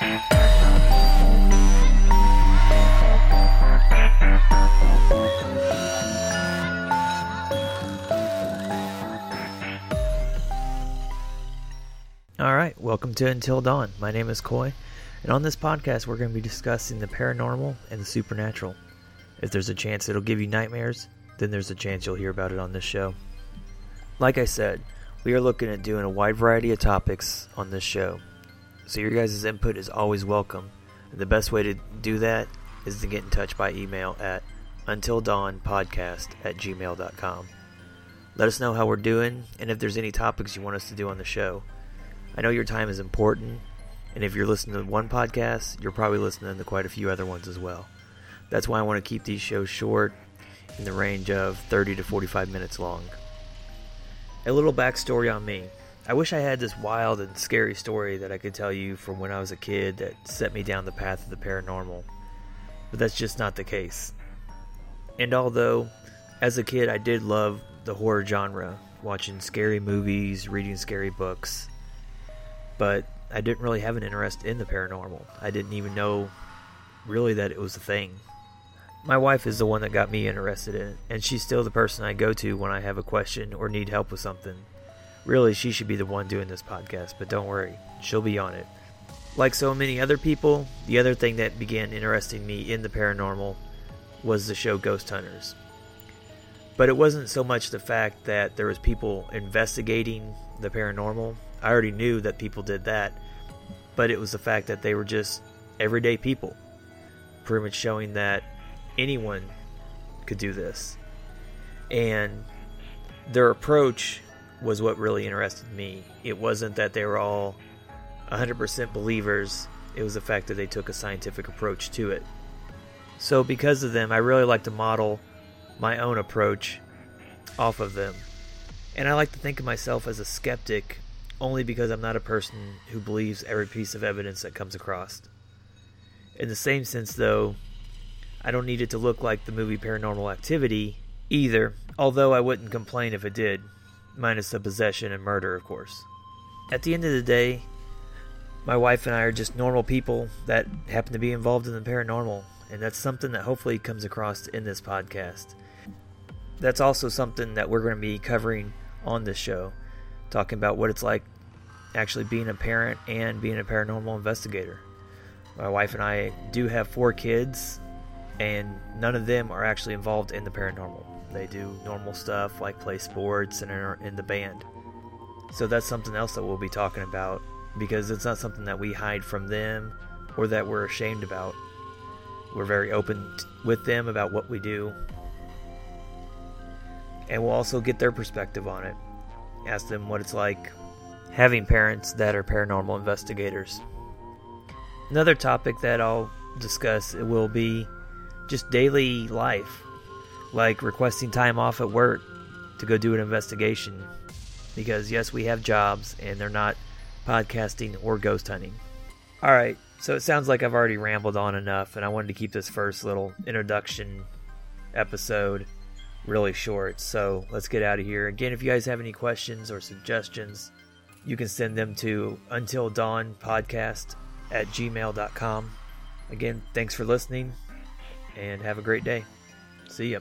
All right, welcome to Until Dawn. My name is Coy, and on this podcast, we're going to be discussing the paranormal and the supernatural. If there's a chance it'll give you nightmares, then there's a chance you'll hear about it on this show. Like I said, we are looking at doing a wide variety of topics on this show, so your guys' input is always welcome. And the best way to do that is to get in touch by email at untildawnpodcast at gmail.com. Let us know how we're doing and if there's any topics you want us to do on the show. I know your time is important, and if you're listening to one podcast, you're probably listening to quite a few other ones as well. That's why I want to keep these shows short, in the range of 30 to 45 minutes long. A little backstory on me. I wish I had this wild and scary story that I could tell you from when I was a kid that set me down the path of the paranormal, but that's just not the case. And although, as a kid, I did love the horror genre, watching scary movies, reading scary books, but I didn't really have an interest in the paranormal. I didn't even know really that it was a thing. My wife is the one that got me interested in it, and she's still the person I go to when I have a question or need help with something. Really, she should be the one doing this podcast, but don't worry, she'll be on it. Like so many other people, the other thing that began interesting me in the paranormal was the show Ghost Hunters. But it wasn't so much the fact that there was people investigating the paranormal I already knew that people did that, but it was the fact that they were just everyday people, pretty much showing that anyone could do this. And their approach was what really interested me. It wasn't that they were all 100% believers, it was the fact that they took a scientific approach to it. So, because of them, I really like to model my own approach off of them. And I like to think of myself as a skeptic only because I'm not a person who believes every piece of evidence that comes across. In the same sense, though, I don't need it to look like the movie Paranormal Activity either, although I wouldn't complain if it did, minus the possession and murder, of course. At the end of the day, my wife and I are just normal people that happen to be involved in the paranormal, and that's something that hopefully comes across in this podcast. That's also something that we're going to be covering on this show, talking about what it's like actually being a parent and being a paranormal investigator. My wife and I do have four kids, and none of them are actually involved in the paranormal. They do normal stuff like play sports and are in the band. So that's something else that we'll be talking about because it's not something that we hide from them or that we're ashamed about. We're very open with them about what we do. And we'll also get their perspective on it. Ask them what it's like having parents that are paranormal investigators. Another topic that I'll discuss will be just daily life, like requesting time off at work to go do an investigation. Because, yes, we have jobs and they're not podcasting or ghost hunting. All right, so it sounds like I've already rambled on enough, and I wanted to keep this first little introduction episode really short. So let's get out of here. Again, if you guys have any questions or suggestions, you can send them to until dawn podcast at gmail.com. Again, thanks for listening and have a great day. See ya.